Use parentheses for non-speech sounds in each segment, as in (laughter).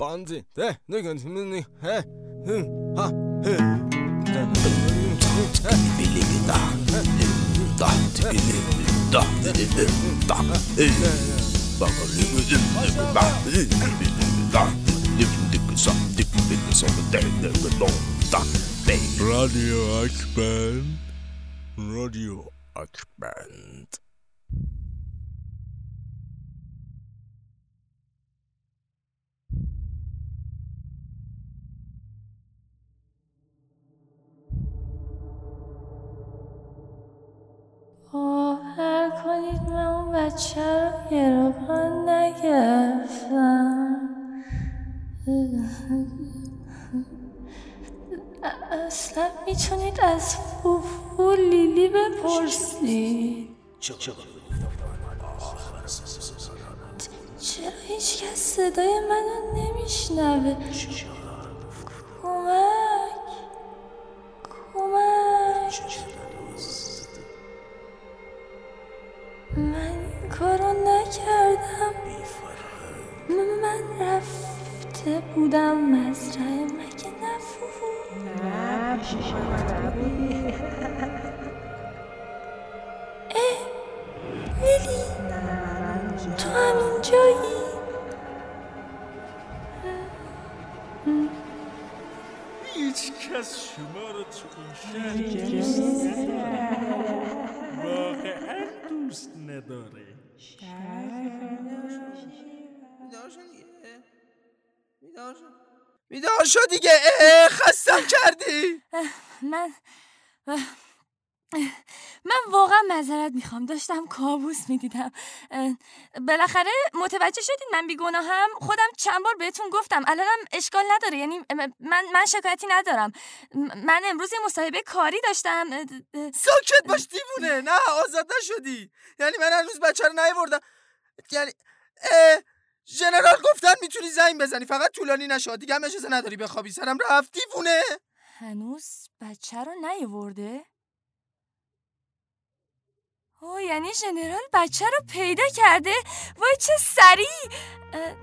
班子，对，那个什么那，哎，嗯，好，嘿，Radio Akband Radio Akband باور کنید من اون بچه رو گروگان نگرفتم. اصلا می‌تونید از فوفو لیلی بپرسید. چرا هیچ کس صدای منو نمیشنوه؟ بودم مزرعه مگه نفوفو اه لیلی تو همین جایی؟ هیچ کس شما رو تو این شهر دوست نداره واقعا دوست نداره. دیگه بیدار شو. بیدار شو دیگه. اه، خستم کردی. من من واقعا معذرت می‌خوام. داشتم کابوس می‌دیدم. بالاخره متوجه شدید من بیگناهم؟ خودم چند بار بهتون گفتم. الانم اشکال نداره. یعنی من من شکایتی ندارم. من امروز یه مصاحبه کاری داشتم. ساکت باش دیوونه. نه آزاد نشدی یعنی من هنوز بچه رو نیوردم یعنی اه، ژنرال گفتن می‌تونی زنگ بزنی. فقط طولانی نشد دیگه هم اجازه نداری بخوابی. سرم رفت. دیوونه. هنوز بچه رو نیاورده؟ او یعنی ژنرال بچه رو پیدا کرده؟ وای چه سریع! اه،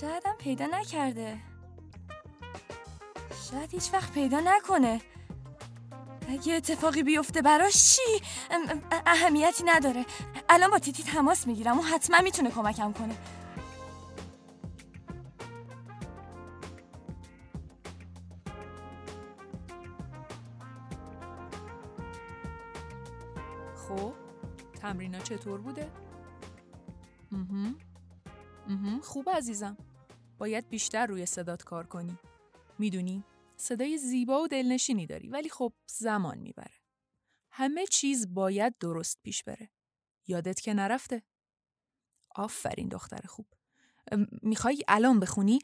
شاید هم پیدا نکرده. شاید هیچ وقت پیدا نکنه. اگه اتفاقی بیفته براش چی؟ اهمیتی نداره. الان با تیتی تماس می‌گیرم. و حتما می‌تونه کمکم کنه. تمرینا چطور بوده؟ مهم. مهم. خوب عزیزم باید بیشتر روی صدات کار کنی می‌دونی صدای زیبا و دلنشینی داری ولی خب زمان می‌بره همه چیز باید درست پیش بره یادت که نرفته آفرین دختر خوب می‌خوای الان بخونی؟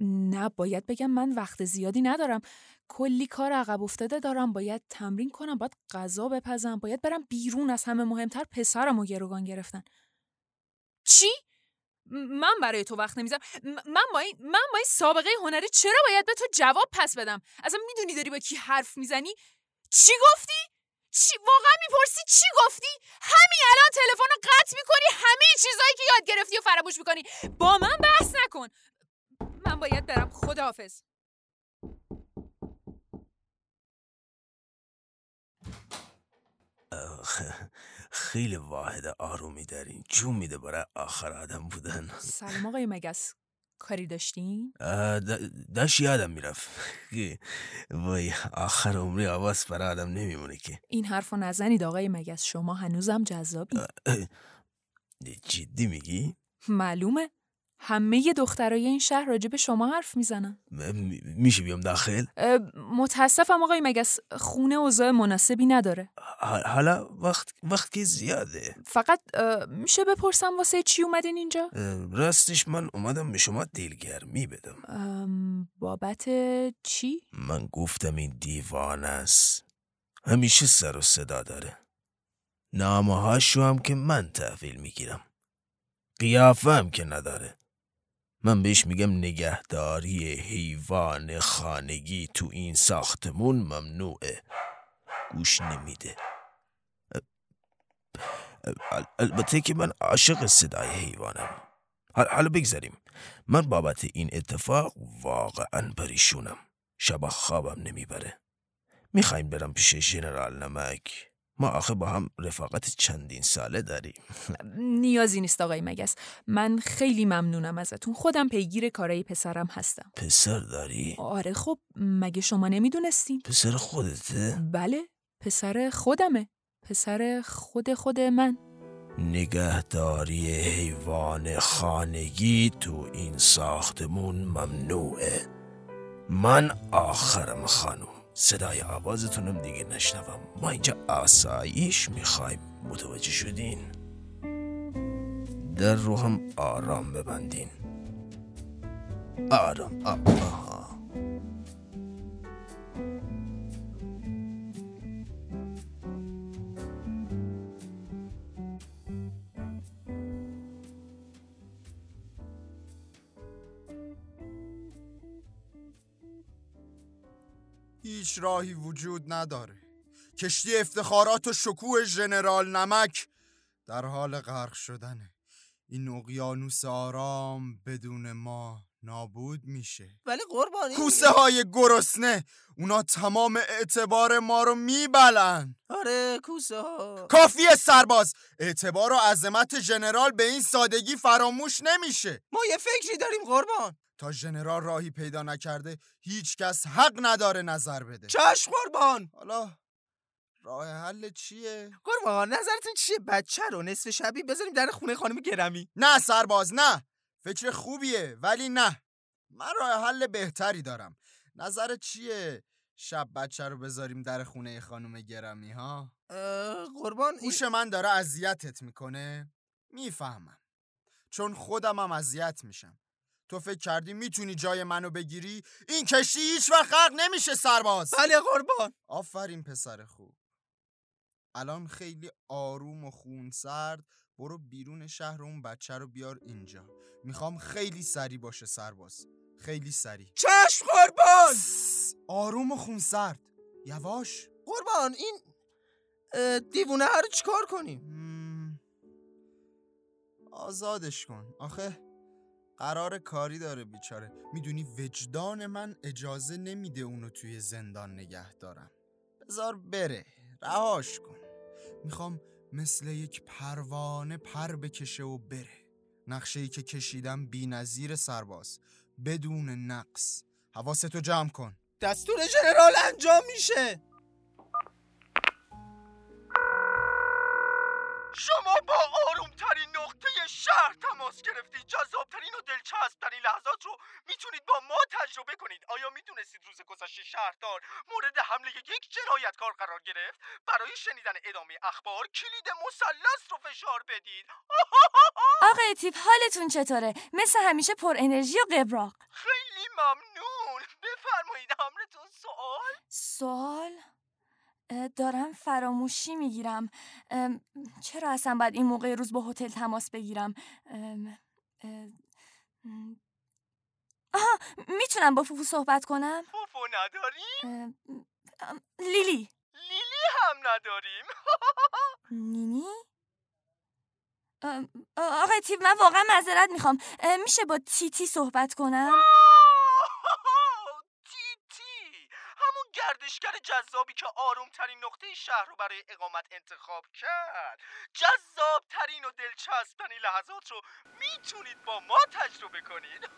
نه باید بگم من وقت زیادی ندارم. کلی کار عقب افتاده دارم باید تمرین کنم باید غذا بپزم باید برم بیرون از همه مهمتر پسرم و گروگان گرفتن. چی؟ من برای تو وقت نمی‌ذارم. من با این من با این سابقه هنری چرا باید به تو جواب پس بدم؟ اصلا می‌دونی داری با کی حرف می‌زنی؟ چی گفتی؟ چی واقعا می‌پرسی چی گفتی؟ همین الان تلفن رو قطع می‌کنی همه چیزایی که یاد گرفتی و فراموش می‌کنی. با من بحث نکن. من باید برم. خداحافظ. خیلی واحد آرومی دارین جون میده برای آخر آدم بودن. سلام آقای مگس. کاری داشتین؟ داشت یادم می‌رفت. وای آخر عمری آواز برای آدم نمیمونه که. این حرفو نزنید آقای مگس. شما هنوزم جذابی. جدی میگی؟ معلومه. همه دخترای این شهر راجع به شما حرف می‌زنن. م- میشه بیام داخل؟ متاسفم آقای مگس خونه اوضاع مناسبی نداره. حالا وقت وقت که زیاده. فقط میشه بپرسم واسه چی اومدین اینجا؟ راستش من اومدم به شما دلگرمی بدم. بابت چی؟ من گفتم این دیوانه است. همیشه سر و صدا داره. نامه هاشو هم که من تحویل می‌گیرم. قیافه هم که نداره. من بهش میگم نگهداری حیوان خانگی تو این ساختمون ممنوعه. گوش نمیده. ال- البته که من عاشق صدای حیوانم. حالا بگذاریم. من بابت این اتفاق واقعا پریشونم. شب خوابم نمی‌بره. می‌خوایم برم پیش ژنرال نمک؟ ما آخه با هم رفاقت چندین ساله داریم. نیازی نیست آقای مگس. من خیلی ممنونم ازتون. خودم پیگیر کارای پسرم هستم. پسر داری؟ آره خب مگه شما نمی‌دونستین؟ پسر خودته؟ بله پسر خودمه. پسر خود خود من. نگهداری حیوان خانگی تو این ساختمون ممنوعه. من آخرم خانم صدای آوازتونم دیگه نشنوم. ما اینجا آسایش می‌خوایم. متوجه شدین؟ در رو هم آرام ببندین. آرام آها هیچ راهی وجود نداره. کشتی افتخارات و شکوه ژنرال نمک در حال غرق شدنه. این اقیانوس آرام بدون ما نابود میشه. ولی قربانی. کوسه های گرسنه اونا تمام اعتبار ما رو میبلن آره کوسه ها کافیه سرباز اعتبار و عظمت ژنرال به این سادگی فراموش نمیشه. ما یه فکری داریم قربان. تا ژنرال راهی پیدا نکرده هیچ کس حق نداره نظر بده. چشم قربان! حالا راه حل چیه؟ قربان نظرتون چیه؟ بچه رو نصف شبی بذاریم در خونه خانم گرمی نه سرباز نه. فکر خوبیه ولی نه. من راه حل بهتری دارم. نظر چیه؟ شب بچه رو بذاریم در خونه خانم گرمی ها؟ قربان گوش من داره اذیتت می‌کنه. می‌فهمم. چون خودم هم اذیت میشم. تو فکر کردی می‌تونی جای منو بگیری؟ این کشتی هیچ وقت غرق نمیشه سرباز. بله قربان. آفرین پسر خوب. الان خیلی آروم و خونسرد. برو بیرون شهر اون بچه رو بیار اینجا. می‌خوام خیلی سری باشه سرباز. خیلی سری چشم قربان! آروم و خونسرد. یواش. قربان این دیوونه ها رو چیکار کنیم. آزادش کن. آخه قرار کاری داره بیچاره. می‌دونی وجدان من اجازه نمیده اونو توی زندان نگه دارم. بذار بره. رهاش کن. می‌خوام مثل یک پروانه پر بکشه و بره. نقشه ای که کشیدم بی نظیر سرباز. بدون نقص. حواستو جمع کن. دستور ژنرال انجام میشه! شهردار مورد حمله یک جنایتکار قرار گرفت. برای شنیدن ادامه اخبار کلید مثلث رو فشار بدید. (laughs) آقای تیپ حالتون چطوره؟ مثل همیشه پر انرژی و قبراق. خیلی ممنون. بفرمایید امرتون سوال؟ سوال؟ دارم فراموشی می‌گیرم. چرا اصلا باید این موقع روز با هتل تماس بگیرم؟ ام، آها می‌تونم با فوفو صحبت کنم؟ فوفو نداریم؟ لیلی. لیلی هم نداریم. (laughs) نینی؟ آقای تیپ من واقعا معذرت می‌خوام. میشه با تیتی صحبت کنم؟ گردشگر جذابی که آرومترین نقطه شهر رو برای اقامت انتخاب کرد. جذابترین و دلچسبترین لحظات رو می‌تونید با ما تجربه کنید.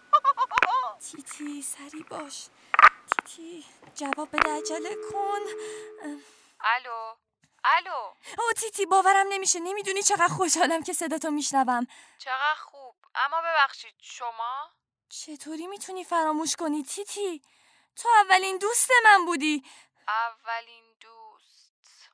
(laughs) تیتی سری باش. تیتی جواب بده عجله کن. الو؟ الو؟ او تیتی باورم نمیشه. نمی‌دونی چقدر خوشحالم که صداتو میشنوم. چقدر خوب. اما ببخشید شما؟ چطوری می‌تونی فراموش کنی تیتی؟ تو اولین دوست من بودی. اولین دوست.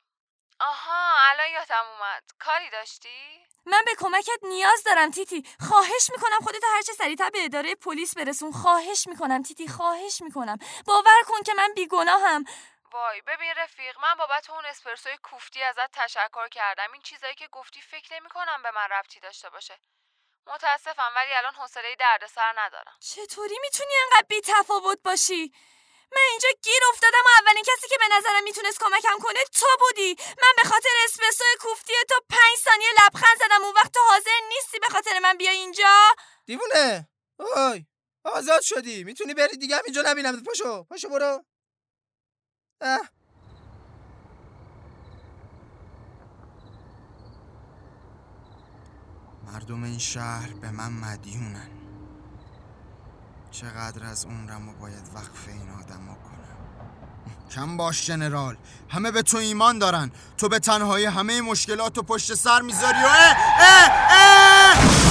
آها الان یادم اومد. کاری داشتی؟ من به کمکت نیاز دارم تیتی. خواهش می‌کنم خودتو هرچه سریعتر به اداره پلیس برسون. خواهش می‌کنم تیتی خواهش می‌کنم. باور کن که من بیگناهم. وای ببین رفیق من بابت اون اسپرسوی کوفتی ازت تشکر کردم. این چیزایی که گفتی فکر نمی کنم به من ربطی داشته باشه. متاسفم ولی الان حوصله دردسر ندارم. چطوری می‌تونی انقدر بی تفاوت باشی؟ من اینجا گیر افتادم و اولین کسی که به نظرم می‌تونست کمکم کنه تو بودی. من به خاطر اسپرسو کوفتی تو پنج ثانیه لبخند زدم. اون وقت تو حاضر نیستی به خاطر من بیای اینجا؟ دیوونه! اوی آزاد شدی! می‌تونی بری دیگه؟ هم اینجا نبینم. پاشو پاشو برو. اه. مردم این شهر به من مدیونن. چقدر از عمرم رو باید وقف این آدم کنم؟ کم باش جنرال. همه به تو ایمان دارن. تو به تنهایی همه مشکلات پشت سر می‌ذاری و اه اه اه!